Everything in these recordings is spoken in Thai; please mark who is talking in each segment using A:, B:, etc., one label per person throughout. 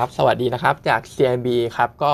A: ครับสวัสดีนะครับจาก CMB ครับก็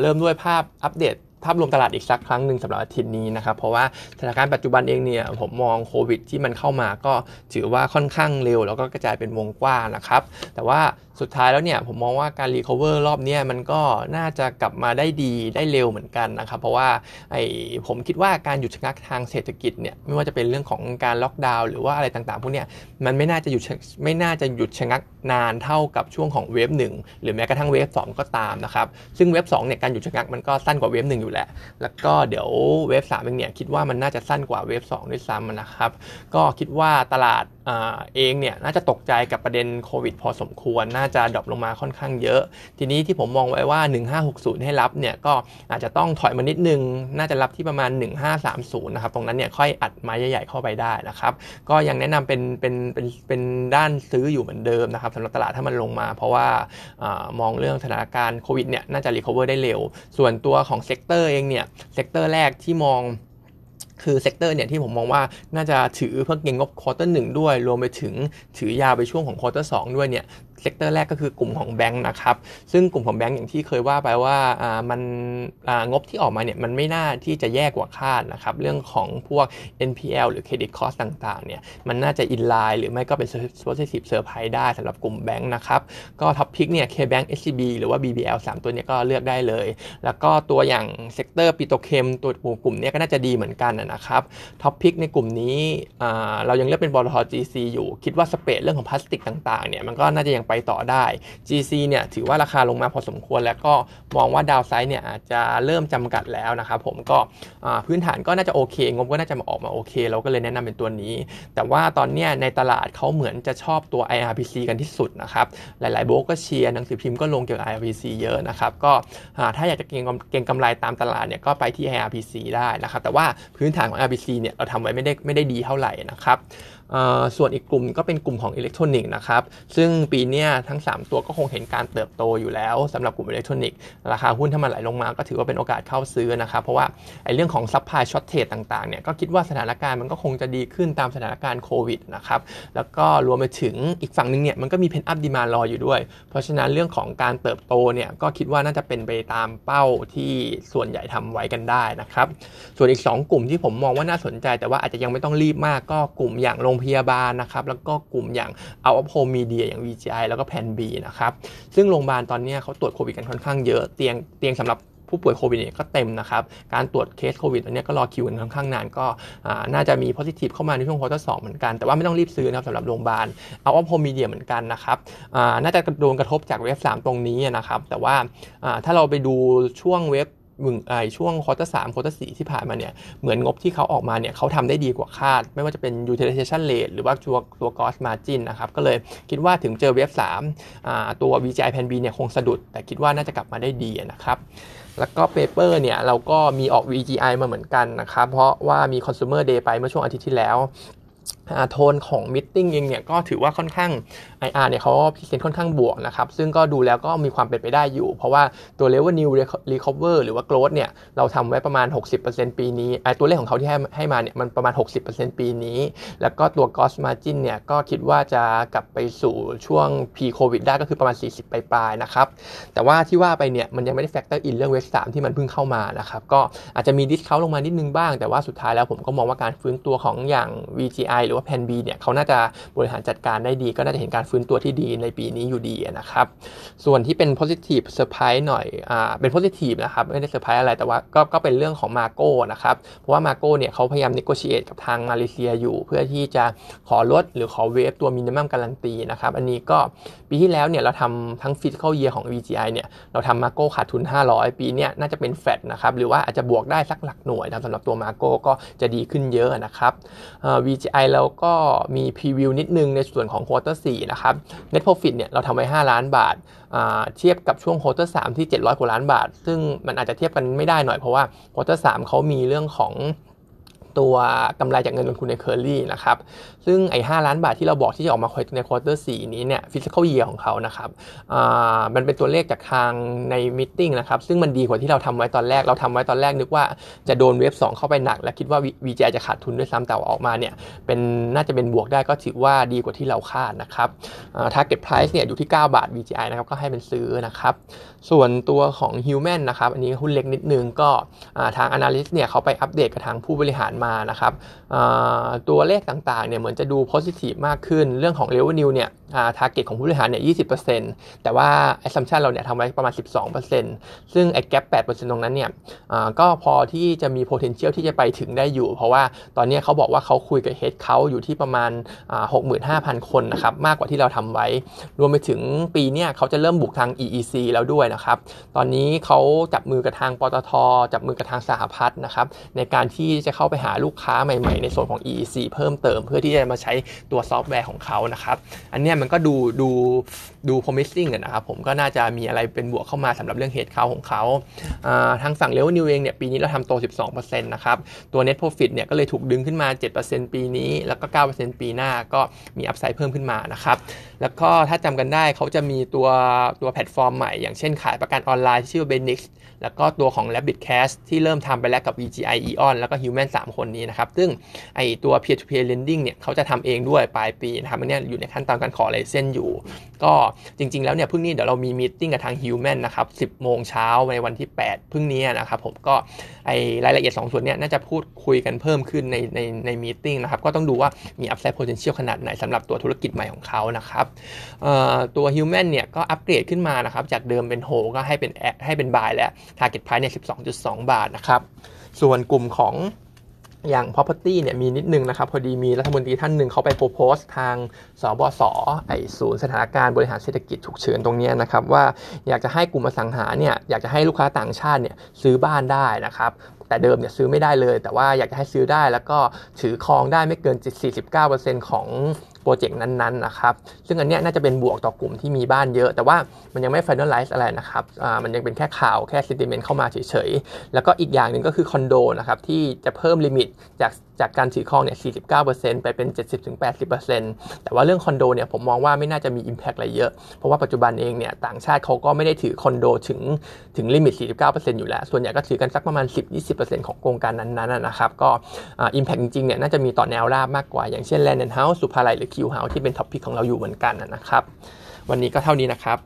A: เริ่มด้วยภาพอัปเดตภาพรวมตลาดอีกสักครั้งหนึ่งสำหรับอาทิตย์นี้นะครับ เพราะว่าสถานการณ์ปัจจุบันเองเนี่ยผมมองโควิดที่มันเข้ามาก็ถือว่าค่อนข้างเร็ว แล้วก็กระจายเป็นวงกว้างนะครับ แต่ว่า สุดท้ายแล้วเนี่ยผมมองว่าการ recover รอบนี้มันก็น่าจะกลับมาได้ดีได้เร็วเหมือนกันนะครับ เพราะว่าไอ้ผมคิดว่าการหยุดชะงักทางเศรษฐกิจเนี่ยไม่ว่าจะเป็นเรื่องของการล็อกดาวน์หรือว่าอะไรต่างๆพวกเนี้ยมันไม่น่าจะหยุดไม่น่าจะหยุดชะงักนานเท่ากับช่วงของ wave หนึ่งหรือแม้กระทั่ง wave สองก็ตามนะครับ ซึ่ง wave สองเนี่ยการหยุดชะงักมันก็สั้นกว่า wave หนึ่งอยู่แล้วแล้วก็เดี๋ยว wave สามเองเนี่ยคิดว่ามันน่าจะสั้นกว่า wave สองด้วยซ้ำนะครับ ก็คิดว่าตลาด เองเนี่ยน่าจะตกใจกับประเด็นโควิดพอสมควร น่าจะ drop ลงมาค่อนข้างเยอะ ทีนี้ที่ผมมองไว้ว่า 1560 ให้รับเนี่ยก็อาจจะต้องถอยมานิดนึง น่าจะรับที่ประมาณ 1530 นะครับ ตรงนั้นเนี่ยค่อยอัดไม้ใหญ่ๆเข้าไปได้นะครับ ก็ยังแนะนำเป็นเป็นเป็นเป็นด้านซื้ออยู่เหมือนเดิมนะครับสำหรับตลาดถ้ามันลงมา เพราะว่ามองเรื่องสถานการณ์โควิดเนี่ยน่าจะ recover ได้เร็ว ส่วนตัวของ sector เองเนี่ย sector แรกที่มอง คือ sector เนี่ยที่ผมมองว่าน่าจะถือเพื่อเก็งงบ quarter หนึ่งด้วย รวมไปถึงถือยาวไปช่วงของ quarter สองด้วยเนี่ย sector แรกก็คือกลุ่มของแบงค์นะครับ ซึ่งกลุ่มของแบงค์อย่างที่เคยว่าไปว่ามันงบที่ออกมาเนี่ยมันไม่น่าที่จะแย่กว่าคาดนะครับ เรื่องของพวก NPL หรือ Credit Cost ต่างๆเนี่ยมันน่าจะ in line หรือไม่ก็เป็น positive surprise ได้สำหรับกลุ่มแบงค์นะครับ ก็ top pick เนี่ย KBank SCB หรือว่า BBL 3 ตัวเนี้ยก็เลือกได้เลย แล้วก็ตัวอย่าง sector petrochem ตัวกลุ่มนี้ก็น่าจะดีเหมือนกันนะครับ top pick ในกลุ่มนี้เรายังเลือกเป็นบลท GC อยู่ คิดว่า spread เรื่องของพลาสติกต่างๆเนี่ยมันก็น่าจะยังไปต่อได้ GC เนี่ยถือว่าราคาลงมาพอสมควร แล้วก็มองว่าดาวไซด์เนี่ยอาจจะเริ่มจำกัดแล้วนะครับผมก็พื้นฐานก็น่าจะโอเค งบก็น่าจะมาออกมาโอเค เราก็เลยแนะนำเป็นตัวนี้ แต่ว่าตอนนี้ในตลาดเขาเหมือนจะชอบตัว IRPC กันที่สุดนะครับหลายๆโบกก็เชียร์หนังสือพิมพ์ก็ลงเกี่ยวกับ IRPC เยอะนะครับก็ถ้าอยากจะเก็งเก็งกำไรตามตลาดเนี่ยก็ไปที่ IRPC ได้นะครับแต่ว่าพื้นฐานของ IRPC เนี่ยเราทำไว้ไม่ได้ไม่ได้ดีเท่าไหร่นะครับส่วนอีกกลุ่มก็เป็นกลุ่มของอิเล็กทรอนิกส์นะครับซึ่งปีนี้ทั้ง 3 ตัวก็คงเห็นการเติบโตอยู่แล้วสำหรับกลุ่มอิเล็กทรอนิกส์ราคาหุ้นถ้ามันไหลลงมาก็ถือว่าเป็นโอกาสเข้าซื้อนะครับ เพราะว่าไอ้เรื่องของ supply shortage ต่างๆเนี่ยก็คิดว่าสถานการณ์มันก็คงจะดีขึ้นตามสถานการณ์โควิดนะครับแล้วก็รวมไปถึงอีกฝั่งนึงเนี่ยมันก็มี pent-up demand รออยู่ด้วย เพราะฉะนั้นเรื่องของการเติบโตเนี่ยก็คิดว่าน่าจะเป็นไปตามเป้าที่ส่วนใหญ่ทำไว้กันได้นะครับส่วนอีก 2 กลุ่มที่ผมมองว่าน่าสนใจ แต่ว่าอาจจะยังไม่ต้องรีบมากก็กลุ่มอย่างโรงพยาบาลนะครับแล้วก็กลุ่มอย่าง Out of Home Media อย่าง VGI แล้วก็ Plan B นะครับ ซึ่งโรงพยาบาลตอนนี้เขาตรวจโควิดกันค่อนข้างเยอะ เตียงเตียงสำหรับผู้ป่วยโควิดเนี่ยก็เต็มนะครับ การตรวจเคสโควิดตอนนี้ก็รอคิวกันค่อนข้างนานก็น่าจะมี positive เข้ามาในช่วง quarter สองเหมือนกัน แต่ว่าไม่ต้องรีบซื้อนะครับสำหรับโรงพยาบาล Out of Home Media เหมือนกันนะครับน่าจะโดนกระทบจาก wave 3ตรงนี้นะครับ แต่ว่าถ้าเราไปดูช่วงเวฟ มึงไอช่วงควอเตอร์สามควอเตอร์สี่ที่ผ่านมาเนี่ยเหมือนงบที่เขาออกมาเนี่ยเขาทำได้ดีกว่าคาด ไม่ว่าจะเป็น utilization rate หรือว่าตัวตัว gross margin นะครับก็เลยคิดว่าถึงเจอ wave สามตัว VGI Plan B เนี่ยคงสะดุด แต่คิดว่าน่าจะกลับมาได้ดีนะครับแล้วก็ paper เนี่ยเราก็มีออก VGI มาเหมือนกันนะครับเพราะว่ามี consumer day ไปเมื่อช่วงอาทิตย์ที่แล้ว โทนของ meeting เองเนี่ยก็ถือว่าค่อนข้าง IR เนี่ยเขาพิเศษค่อนข้างบวกนะครับ ซึ่งก็ดูแล้วก็มีความเป็นไปได้อยู่ เพราะว่าตัว revenue recover หรือว่า growth เนี่ยเราทำไว้ประมาณ 60%ปีนี้ไอตัวเลขของเขาที่ให้ให้มาเนี่ยมันประมาณ 60%ปีนี้ แล้วก็ตัว gross margin เนี่ยก็คิดว่าจะกลับไปสู่ช่วง p covid ได้ก็คือประมาณ 40 ปลายๆนะครับ แต่ว่าที่ว่าไปเนี่ยมันยังไม่ได้ factor in เรื่องเวสสามที่มันเพิ่งเข้ามานะครับก็อาจจะมี discount ลงมานิดนึงบ้าง แต่ว่าสุดท้ายแล้วผมก็มองว่าการฟื้นตัวของอย่าง VGI หรือว่าแพนบีเนี่ยเขาน่าจะบริหารจัดการได้ดี ก็น่าจะเห็นการฟื้นตัวที่ดีในปีนี้อยู่ดีนะครับ ส่วนที่เป็น positive surprise หน่อยอ่าเป็น positive นะครับ ไม่ได้ surprise อะไรแต่ว่าก็ก็เป็นเรื่องของมาโก้นะครับ เพราะว่ามาโก้เนี่ยเขาพยายาม negotiate กับทางมาเลเซียอยู่ เพื่อที่จะขอลดหรือขอเวฟตัว minimum การันตีนะครับ อันนี้ก็ปีที่แล้วเนี่ยเราทำทั้ง fiscal year ของ VGI เนี่ยเราทำมาโก้ขาดทุน 500 ปีเนี่ยน่าจะเป็นแฟดนะครับหรือว่าอาจจะบวกได้สักหลักหน่วยนะสำหรับตัวมาโก้ก็จะดีขึ้นเยอะนะครับ VGI แล้วก็มี preview นิดนึงในส่วนของ quarter สี่นะครับ Net Profit เนี่ยเราทำไว้ 5 ล้านบาท เทียบกับช่วง quarter สามที่ 700 กว่าล้านบาท ซึ่งมันอาจจะเทียบกันไม่ได้หน่อยเพราะว่า quarter สามเขามีเรื่องของ ตัวกำไรจากเงินลงทุนในเคอรี่นะครับซึ่งไอ้5ล้านบาทที่เราบอกที่จะออกมาใน quarter สี่นี้เนี่ย fiscal year ของเขานะครับมันเป็นตัวเลขจากทางใน meeting นะครับซึ่งมันดีกว่าที่เราทำไว้ตอนแรกเราทำไว้ตอนแรกนึกว่าจะโดนเวฟ2เข้าไปหนัก และคิดว่า VGI จะขาดทุนด้วยซ้ำแต่ออกมาเนี่ยเป็นน่าจะเป็นบวกได้ก็ถือว่าดีกว่าที่เราคาดนะครับ target price เนี่ยอยู่ที่ 9 บาท VGI นะครับก็ให้เป็นซื้อนะครับส่วนตัวของ Human นะครับอันนี้หุ้นเล็กนิดนึงก็ทาง Analyst เนี่ยเขาไปอัปเดตกับทางผู้บริหารมานะครับตัวเลขต่างๆเนี่ยเหมือนจะดู positive มากขึ้น เรื่องของ revenue เนี่ย target ของผู้บริหารเนี่ย 20%แต่ว่า assumption เราเนี่ยทำไว้ประมาณ 12%ซึ่งไอ้ gap 8%ตรงนั้นเนี่ยก็พอที่จะมี potential ที่จะไปถึงได้อยู่ เพราะว่าตอนนี้เขาบอกว่าเขาคุยกับ head เขาอยู่ที่ประมาณ 65,000 คนนะครับ มากกว่าที่เราทำไว้ รวมไปถึงปีเนี้เขาจะเริ่มบุกทาง EEC แล้วด้วยนะครับ ตอนนี้เขาจับมือกับทางปตทจับมือกับทางสหพัฒน์นะครับในการที่จะเข้าไปหาลูกค้าใหม่ๆ ในส่วนของ EEC เพิ่มเติมเพื่อที่จะมาใช้ตัวซอฟต์แวร์ของเขานะครับ อันนี้มันก็ดูดูดู promising นะครับผมก็น่าจะมีอะไรเป็นบวกเข้ามาสำหรับเรื่องเหตุเขาของเขาทางฝั่ง revenue เองเนี่ยปีนี้เราทำโต 12%นะครับ ตัว net profit เนี่ยก็เลยถูกดึงขึ้นมา 7%ปีนี้ แล้วก็ 9%ปีหน้าก็มี upside เพิ่มขึ้นมานะครับ แล้วก็ถ้าจำกันได้เขาจะมีตัวตัวแพลตฟอร์มใหม่ อย่างเช่นขายประกันออนไลน์ชื่อ Benix แล้วก็ตัวของ Rabbit Cash ที่เริ่มทำไปแล้วกับ VGI Eon แล้วก็ Human 3คนนี้นะครับซึ่งไอตัว peer to peer lending เนี่ยเขาจะทำเองด้วยปลายปีนะครับอันนี้อยู่ในขั้นตอนการขอ license อยู่ ก็จริง ๆ แล้วเนี่ยพรุ่งนี้เดี๋ยวเรามี meeting กับทาง Human นะครับ 10 โมงเช้าในวันที่8พรุ่งนี้นะครับผมก็ไอรายละเอียด 2 ส่วนเนี่ยน่าจะพูดคุยกันเพิ่มขึ้นในในใน meeting นะครับก็ต้องดูว่ามี upside potential ขนาดไหนสำหรับตัวธุรกิจใหม่ของเขานะครับตัว Human เนี่ยก็อัปเกรดขึ้นมานะครับจากเดิมเป็น hold ก็ให้เป็นให้เป็น buy แล้ว target price เนี่ย12.2 บาทนะครับส่วนกลุ่มของ อย่าง property เนี่ยมีนิดนึงนะครับ พอดีมีรัฐมนตรีท่านหนึ่งเขาไปโพสต์ทางสบสไอศูนย์สถานการณ์บริหารเศรษฐกิจฉุกเฉินตรงนี้นะครับ ว่าอยากจะให้กลุ่มอสังหาเนี่ยอยากจะให้ลูกค้าต่างชาติเนี่ยซื้อบ้านได้นะครับ แต่เดิมเนี่ยซื้อไม่ได้เลย แต่ว่าอยากจะให้ซื้อได้แล้วก็ถือครองได้ไม่เกิน 49%ของ รเจกต์นั้นๆนะครับ ซึ่งอันนี้น่าจะเป็นบวกต่อกลุ่มที่มีบ้านเยอะ แต่ว่ามันยังไม่ finalize อะไรนะครับมันยังเป็นแค่ข่าวแค่ sentiment เข้ามาเฉยๆ แล้วก็อีกอย่างหนึ่งก็คือคอนโดนะครับที่จะเพิ่ม limit จาก จากการถือครองเนี่ย 49%ไปเป็น 70-80%แต่ว่าเรื่องคอนโดเนี่ยผมมองว่าไม่น่าจะมี Impact อะไรเยอะ เพราะว่าปัจจุบันเองเนี่ยต่างชาติเขาก็ไม่ได้ถือคอนโดถึงถึง limit 49%อยู่แล้ว ส่วนใหญ่ก็ถือกันสักประมาณ 10-20%ของโครงการนั้นๆนะครับ ก็อิมแพ t จริงๆเนี่ยน่าจะมีต่อแนวราบมากกว่า อย่างเช่น Land and House ศุภาลัยหรือคิวเฮาส์ที่เป็น top pick ของเราอยู่เหมือนกันนะครับ วันนี้ก็เท่านี้นะครับ